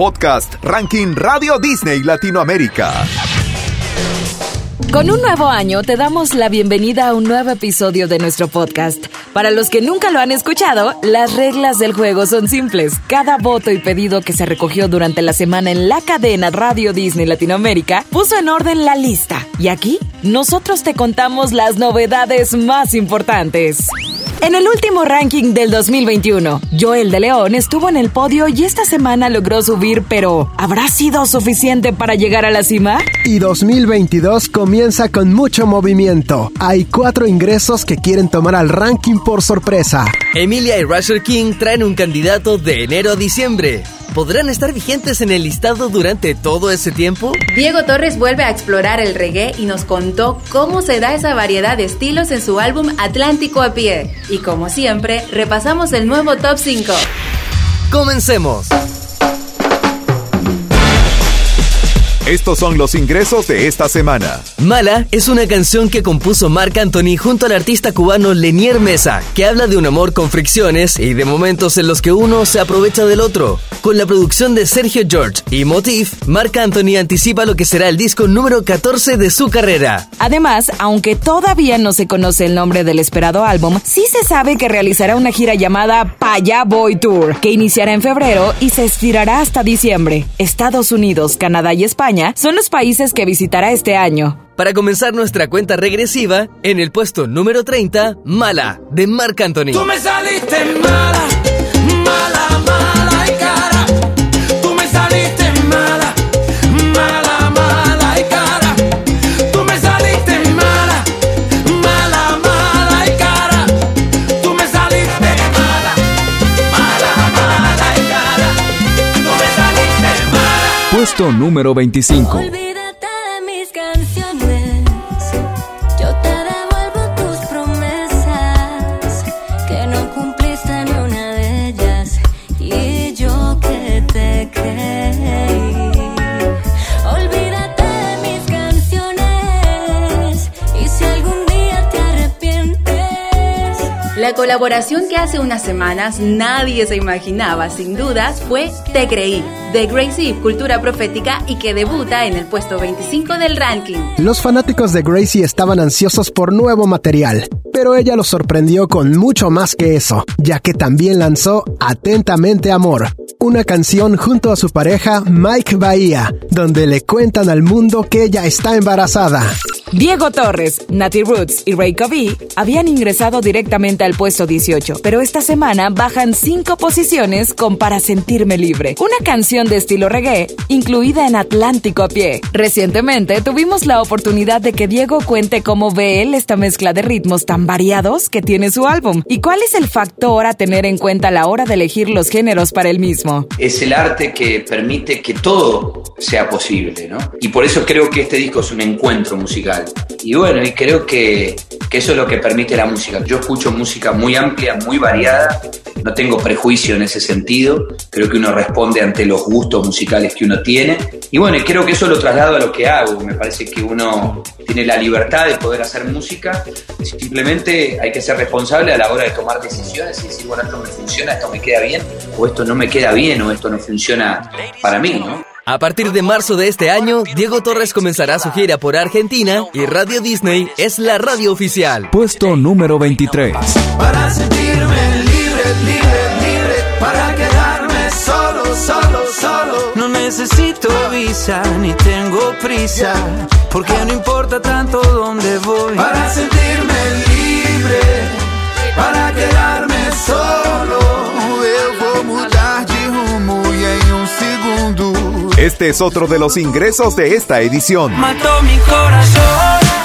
podcast Ranking Radio Disney Latinoamérica. Con un nuevo año te damos la bienvenida a un nuevo episodio de nuestro podcast. Para los que nunca lo han escuchado, las reglas del juego son simples. Cada voto y pedido que se recogió durante la semana en la cadena Radio Disney Latinoamérica puso en orden la lista. Y aquí, nosotros te contamos las novedades más importantes. En el último ranking del 2021, Joel de León estuvo en el podio y esta semana logró subir, pero ¿habrá sido suficiente para llegar a la cima? Y 2022 comienza con mucho movimiento. Hay cuatro ingresos que quieren tomar al ranking por sorpresa. Emilia y Rusher King traen un candidato de enero a diciembre. ¿Podrán estar vigentes en el listado durante todo ese tiempo? Diego Torres vuelve a explorar el reggae y nos contó cómo se da esa variedad de estilos en su álbum Atlántico a pie. Y como siempre, repasamos el nuevo Top 5. ¡Comencemos! Estos son los ingresos de esta semana. Mala es una canción que compuso Marc Anthony junto al artista cubano Lenier Mesa, que habla de un amor con fricciones y de momentos en los que uno se aprovecha del otro. Con la producción de Sergio George y Motif, Marc Anthony anticipa lo que será el disco número 14 de su carrera. Además, aunque todavía no se conoce el nombre del esperado álbum, sí se sabe que realizará una gira llamada Paya Boy Tour, que iniciará en febrero y se estirará hasta diciembre. Estados Unidos, Canadá y España son los países que visitará este año. Para comenzar nuestra cuenta regresiva, en el puesto número 30, Mala, de Marc Anthony. Tú me saliste mala, mala, Puesto número 25. Colaboración que hace unas semanas nadie se imaginaba, sin dudas, fue Te Creí, de Gracie, Cultura Profética, y que debuta en el puesto 25 del ranking. Los fanáticos de Gracie estaban ansiosos por nuevo material, pero ella los sorprendió con mucho más que eso, ya que también lanzó Atentamente Amor, una canción junto a su pareja Mike Bahía, donde le cuentan al mundo que ella está embarazada. Diego Torres, Nati Roots y Ray Covey habían ingresado directamente al puesto 18, pero esta semana bajan 5 posiciones con Para Sentirme Libre, una canción de estilo reggae incluida en Atlántico a pie. Recientemente tuvimos la oportunidad de que Diego cuente cómo ve él esta mezcla de ritmos tan variados que tiene su álbum y cuál es el factor a tener en cuenta a la hora de elegir los géneros para el mismo. es el arte que permite que todo sea posible, ¿no? Y por eso creo que este disco es un encuentro musical. Y bueno, y creo que, que eso es lo que permite la música. Yo escucho música muy amplia, muy variada, no tengo prejuicio en ese sentido, creo que uno responde ante los gustos musicales que uno tiene. Y bueno, creo que eso lo traslado a lo que hago, me parece que uno tiene la libertad de poder hacer música, simplemente hay que ser responsable a la hora de tomar decisiones y decir, bueno, esto me funciona, esto me queda bien, o esto no me queda bien, o esto no funciona para mí, ¿no? A partir de marzo de este año, Diego Torres comenzará su gira por Argentina y Radio Disney es la radio oficial. Puesto número 23. Para sentirme libre, libre, libre. Para quedarme solo, solo, solo. No necesito visa ni tengo prisa. Porque no importa Este es otro de los ingresos de esta edición. Mató mi corazón.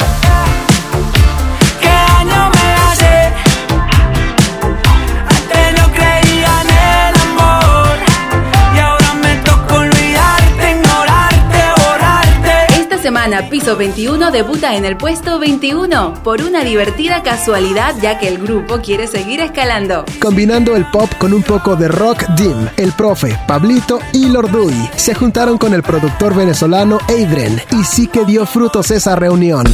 Semana, Piso 21 debuta en el puesto 21 por una divertida casualidad ya que el grupo quiere seguir escalando. Combinando el pop con un poco de rock dim, el profe, Pablito y Lorduy se juntaron con el productor venezolano Eidren y sí que dio frutos esa reunión.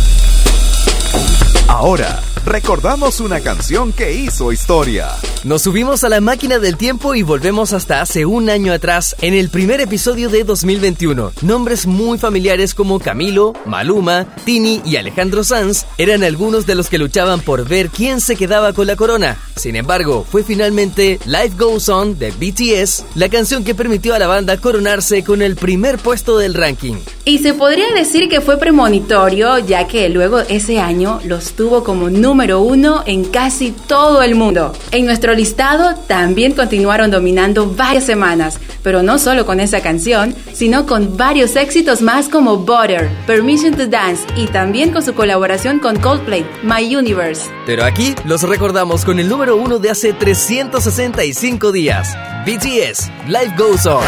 Ahora, recordamos una canción que hizo historia. Nos subimos a la máquina del tiempo y volvemos hasta hace un año atrás, en el primer episodio de 2021. Nombres muy familiares como Camilo, Maluma, Tini y Alejandro Sanz eran algunos de los que luchaban por ver quién se quedaba con la corona. Sin embargo, fue finalmente Life Goes On de BTS, la canción que permitió a la banda coronarse con el primer puesto del ranking. Y se podría decir que fue premonitorio, ya que luego ese año los tuvo como número uno en casi todo el mundo. En nuestro listado también continuaron dominando varias semanas, pero no solo con esa canción, sino con varios éxitos más como Butter, Permission to Dance y también con su colaboración con Coldplay, My Universe. Pero aquí los recordamos con el número uno de hace 365 días. BTS, Life Goes On.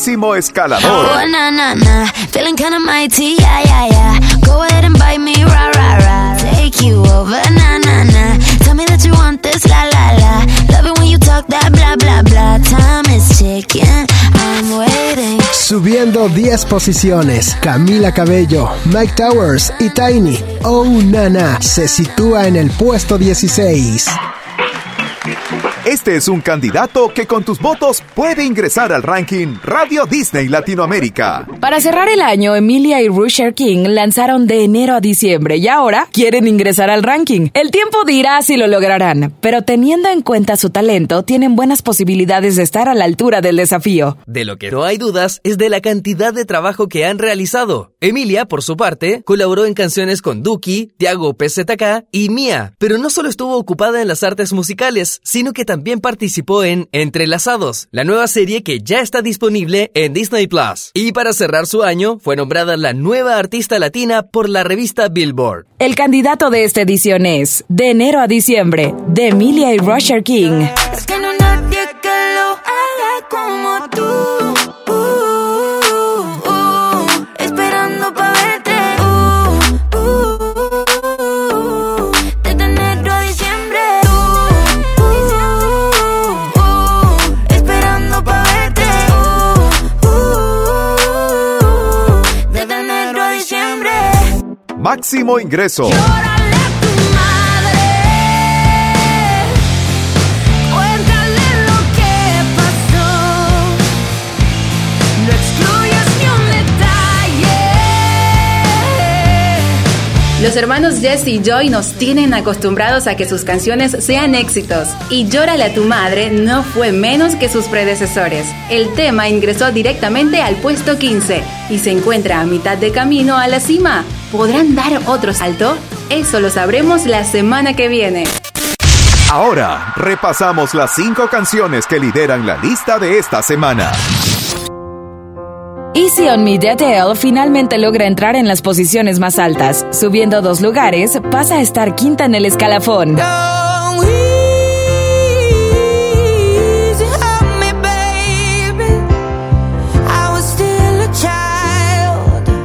Máximo Escalador. Oh, na, na, na. Feeling kinda mighty, yeah, yeah, yeah. Go ahead and bite me, rah, rah, rah. Take you over, na, na, na. Tell me that you want this, la, la, la. Love it when you talk that blah, blah, blah. Time is ticking, I'm waiting. Subiendo 10 posiciones, Camila Cabello, Mike Towers y Tiny. Oh Nana se sitúa en el puesto 16. Este es un candidato que con tus votos puede ingresar al ranking Radio Disney Latinoamérica. Para cerrar el año, Emilia y Rusher King lanzaron de enero a diciembre y ahora quieren ingresar al ranking. El tiempo dirá si lo lograrán, pero teniendo en cuenta su talento, tienen buenas posibilidades de estar a la altura del desafío. De lo que no hay dudas es de la cantidad de trabajo que han realizado. Emilia, por su parte, colaboró en canciones con Duki, Tiago PZK y Mia, pero no solo estuvo ocupada en las artes musicales, sino que también participó en Entrelazados, la nueva serie que ya está disponible en Disney Plus. Y para cerrar su año, fue nombrada la nueva artista latina por la revista Billboard. El candidato de esta edición es De enero a diciembre, de Emilia y Rusher King. Es que no hay nadie que lo haga como tú. Un detalle. Los hermanos Jesse y Joy nos tienen acostumbrados a que sus canciones sean éxitos, y Llórale a tu madre no fue menos que sus predecesores. El tema ingresó directamente al puesto 15 y se encuentra a mitad de camino a la cima. ¿Podrán dar otro salto? Eso lo sabremos la semana que viene. Ahora repasamos las cinco canciones que lideran la lista de esta semana. Easy on Me de Adele finalmente logra entrar en las posiciones más altas. Subiendo dos lugares, pasa a estar quinta en el escalafón.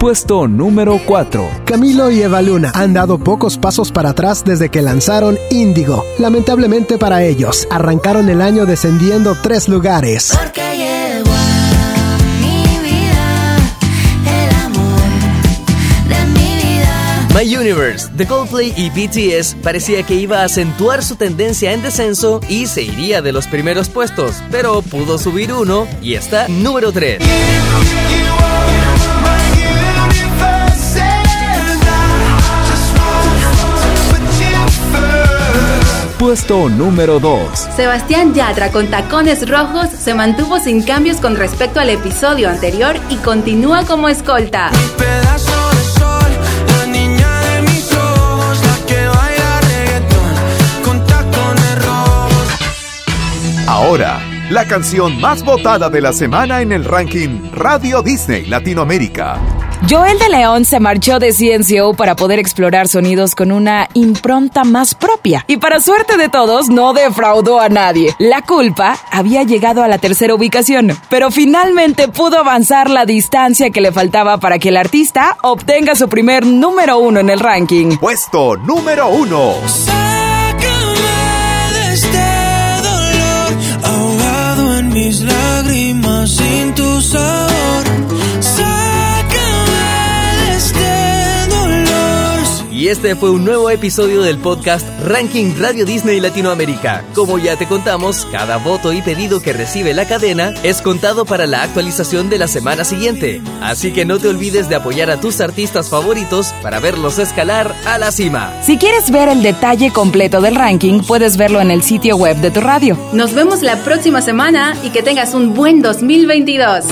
Puesto número 4. Camilo y Eva Luna han dado pocos pasos para atrás desde que lanzaron Índigo. Lamentablemente para ellos, arrancaron el año descendiendo tres lugares. My Universe, The Coldplay y BTS parecía que iba a acentuar su tendencia en descenso y se iría de los primeros puestos, pero pudo subir uno y está número 3. Puesto número 2. Sebastián Yatra con tacones rojos se mantuvo sin cambios con respecto al episodio anterior y continúa como escolta. Pedazo de sol, la niña de mis ojos, la que baila reggaetón con tacones rojos. Ahora, la canción más votada de la semana en el ranking Radio Disney Latinoamérica. Joel de León se marchó de CNCO para poder explorar sonidos con una impronta más propia. Y para suerte de todos, no defraudó a nadie. La culpa había llegado a la tercera ubicación, pero finalmente pudo avanzar la distancia que le faltaba para que el artista obtenga su primer número uno en el ranking. Puesto número uno. Y este fue un nuevo episodio del podcast Ranking Radio Disney Latinoamérica. Como ya te contamos, cada voto y pedido que recibe la cadena es contado para la actualización de la semana siguiente. Así que no te olvides de apoyar a tus artistas favoritos para verlos escalar a la cima. Si quieres ver el detalle completo del ranking, puedes verlo en el sitio web de tu radio. Nos vemos la próxima semana y que tengas un buen 2022.